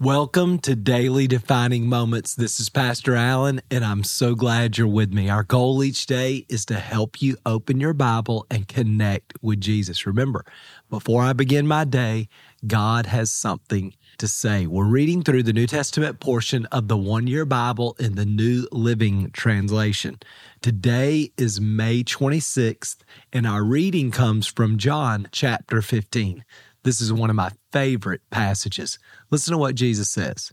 Welcome to Daily Defining Moments. This is Pastor Allen, and I'm so glad you're with me. Our goal each day is to help you open your Bible and connect with Jesus. Remember, before I begin my day, God has something to say. We're reading through the New Testament portion of the one year Bible in the New Living Translation. Today is May 26th, and our reading comes from John chapter 15. This is one of my favorite passages. Listen to what Jesus says.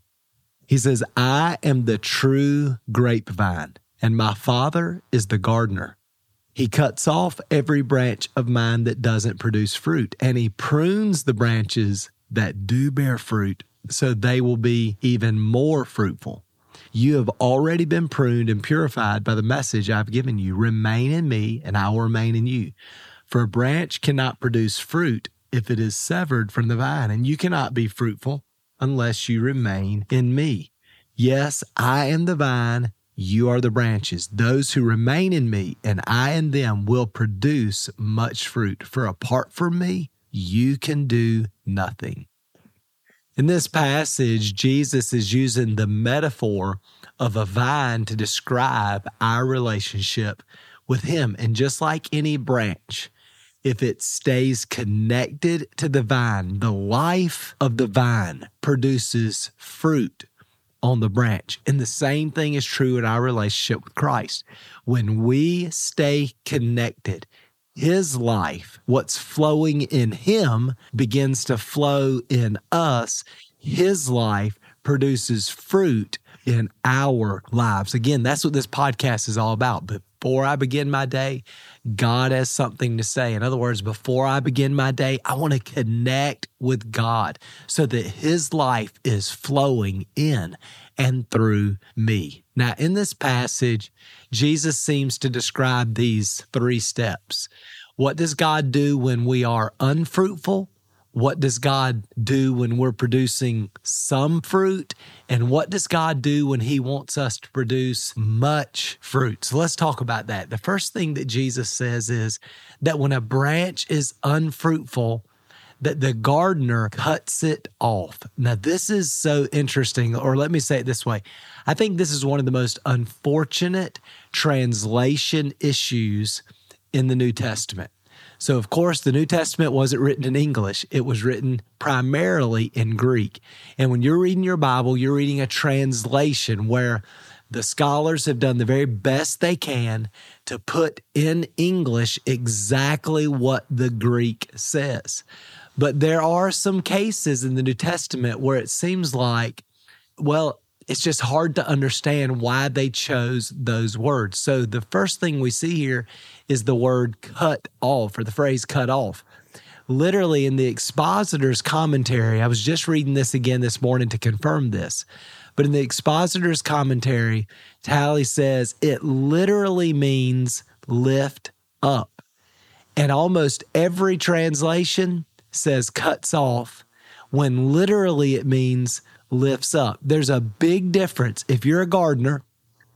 He says, I am the true grapevine, and my Father is the gardener. He cuts off every branch of mine that doesn't produce fruit, and he prunes the branches that do bear fruit so they will be even more fruitful. You have already been pruned and purified by the message I've given you. Remain in me, and I will remain in you. For a branch cannot produce fruit if it is severed from the vine, and you cannot be fruitful unless you remain in me. Yes, I am the vine, you are the branches. Those who remain in me and I in them will produce much fruit. For apart from me, you can do nothing. In this passage, Jesus is using the metaphor of a vine to describe our relationship with Him. And just like any branch, if it stays connected to the vine. The life of the vine produces fruit on the branch. And the same thing is true in our relationship with Christ. When we stay connected, his life, what's flowing in him, begins to flow in us. His life produces fruit in our lives. Again, that's what this podcast is all about. Before I begin my day, God has something to say. In other words, before I begin my day, I want to connect with God so that His life is flowing in and through me. Now, in this passage, Jesus seems to describe these three steps. What does God do when we are unfruitful? What does God do when we're producing some fruit? And what does God do when He wants us to produce much fruit? So let's talk about that. The first thing that Jesus says is that when a branch is unfruitful, that the gardener cuts it off. Now, this is so interesting, or let me say it this way. I think this is one of the most unfortunate translation issues in the New Testament. So, of course, the New Testament wasn't written in English, it was written primarily in Greek. And when you're reading your Bible, you're reading a translation where the scholars have done the very best they can to put in English exactly what the Greek says. But there are some cases in the New Testament where it seems like, well, it's just hard to understand why they chose those words. So the first thing we see here is the word cut off or the phrase cut off. Literally in the expositor's commentary, I was just reading this again this morning to confirm this. But in the expositor's commentary, Tally says it literally means lift up. And almost every translation says cuts off when literally it means lifts up. There's a big difference if you're a gardener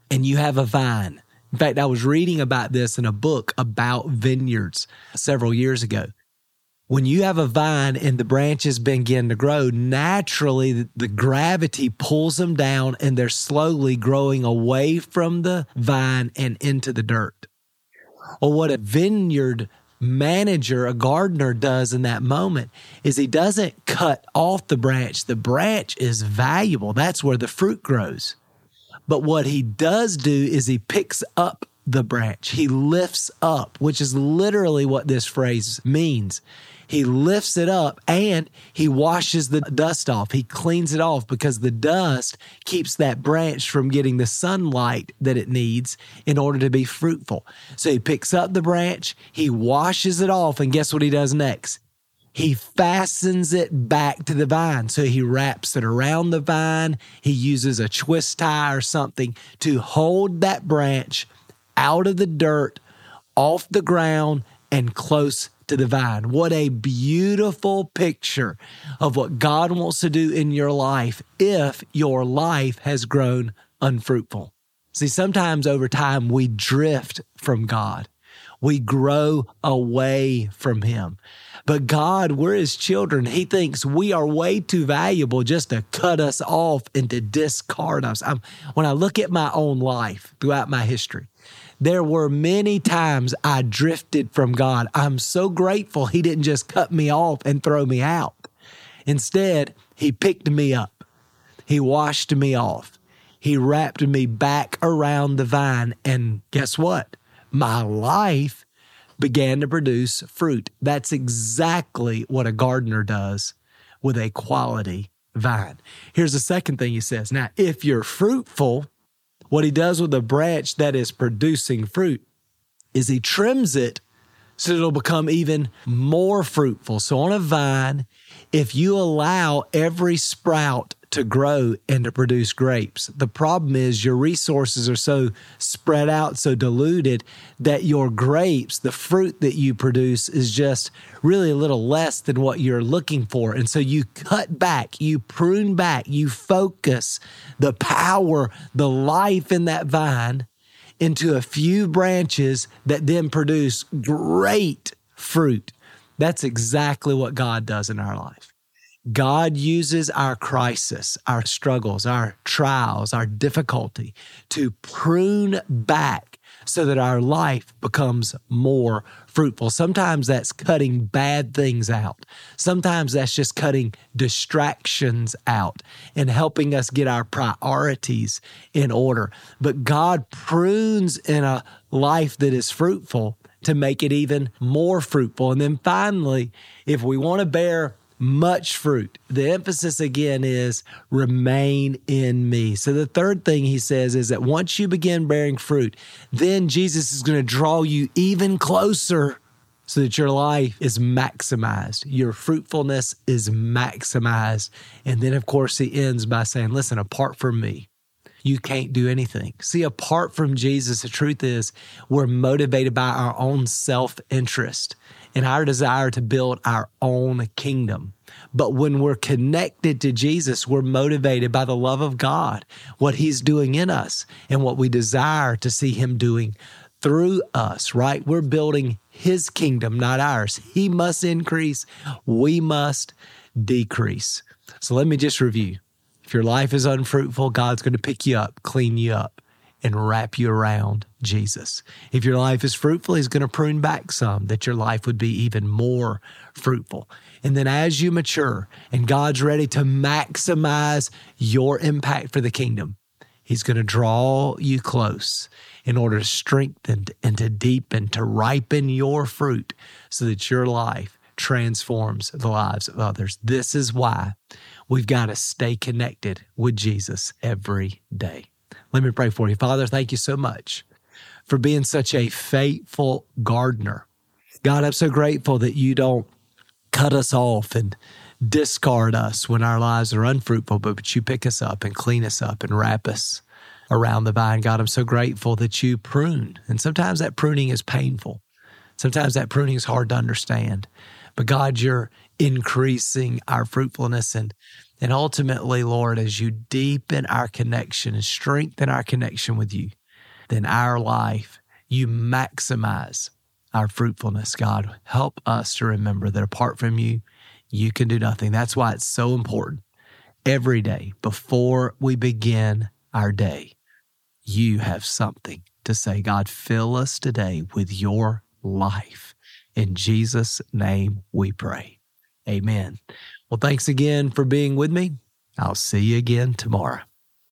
and you have a vine. In fact, I was reading about this in a book about vineyards several years ago. When you have a vine and the branches begin to grow, naturally the gravity pulls them down and they're slowly growing away from the vine and into the dirt. Or what a vineyard manager, a gardener does in that moment is he doesn't cut off the branch. The branch is valuable. That's where the fruit grows. But what he does do is he picks up the branch. He lifts up, which is literally what this phrase means. He lifts it up and he washes the dust off. He cleans it off because the dust keeps that branch from getting the sunlight that it needs in order to be fruitful. So he picks up the branch, he washes it off, and guess what he does next? He fastens it back to the vine. So he wraps it around the vine. He uses a twist tie or something to hold that branch out of the dirt, off the ground, and close to the vine. What a beautiful picture of what God wants to do in your life if your life has grown unfruitful. See, sometimes over time we drift from God. We grow away from Him. But God, we're his children. He thinks we are way too valuable just to cut us off and to discard us. I'm, when I look at my own life throughout my history, there were many times I drifted from God. I'm so grateful He didn't just cut me off and throw me out. Instead, He picked me up, He washed me off, He wrapped me back around the vine. And guess what? My life began to produce fruit. That's exactly what a gardener does with a quality vine. Here's the second thing he says. Now, if you're fruitful, what he does with a branch that is producing fruit is he trims it so it'll become even more fruitful. So on a vine, if you allow every sprout to grow and to produce grapes. The problem is your resources are so spread out, so diluted that your grapes, the fruit that you produce, is just really a little less than what you're looking for. And so you cut back, you prune back, you focus the power, the life in that vine into a few branches that then produce great fruit. That's exactly what God does in our life. God uses our crisis, our struggles, our trials, our difficulty to prune back so that our life becomes more fruitful. Sometimes that's cutting bad things out. Sometimes that's just cutting distractions out and helping us get our priorities in order. But God prunes in a life that is fruitful to make it even more fruitful. And then finally, if we want to bear much fruit. The emphasis again is remain in me. So the third thing he says is that once you begin bearing fruit, then Jesus is going to draw you even closer so that your life is maximized, your fruitfulness is maximized. And then, of course, he ends by saying, Listen, apart from me, you can't do anything. See, apart from Jesus, the truth is we're motivated by our own self interest and our desire to build our own kingdom. But when we're connected to Jesus, we're motivated by the love of God, what He's doing in us, and what we desire to see Him doing through us, right? We're building His kingdom, not ours. He must increase, we must decrease. So let me just review. If your life is unfruitful, God's going to pick you up, clean you up and wrap you around Jesus. If your life is fruitful, He's going to prune back some that your life would be even more fruitful. And then as you mature and God's ready to maximize your impact for the kingdom, He's going to draw you close in order to strengthen and to deepen, to ripen your fruit so that your life transforms the lives of others. This is why we've got to stay connected with Jesus every day. Let me pray for you. Father, thank you so much for being such a faithful gardener. God, I'm so grateful that you don't cut us off and discard us when our lives are unfruitful, but you pick us up and clean us up and wrap us around the vine. God, I'm so grateful that you prune. And sometimes that pruning is painful. Sometimes that pruning is hard to understand. But God, you're increasing our fruitfulness and and ultimately, Lord, as you deepen our connection and strengthen our connection with you, then our life, you maximize our fruitfulness, God. Help us to remember that apart from you, you can do nothing. That's why it's so important every day before we begin our day, you have something to say. God, fill us today with your life. In Jesus' name we pray. Amen. Well, thanks again for being with me. I'll see you again tomorrow.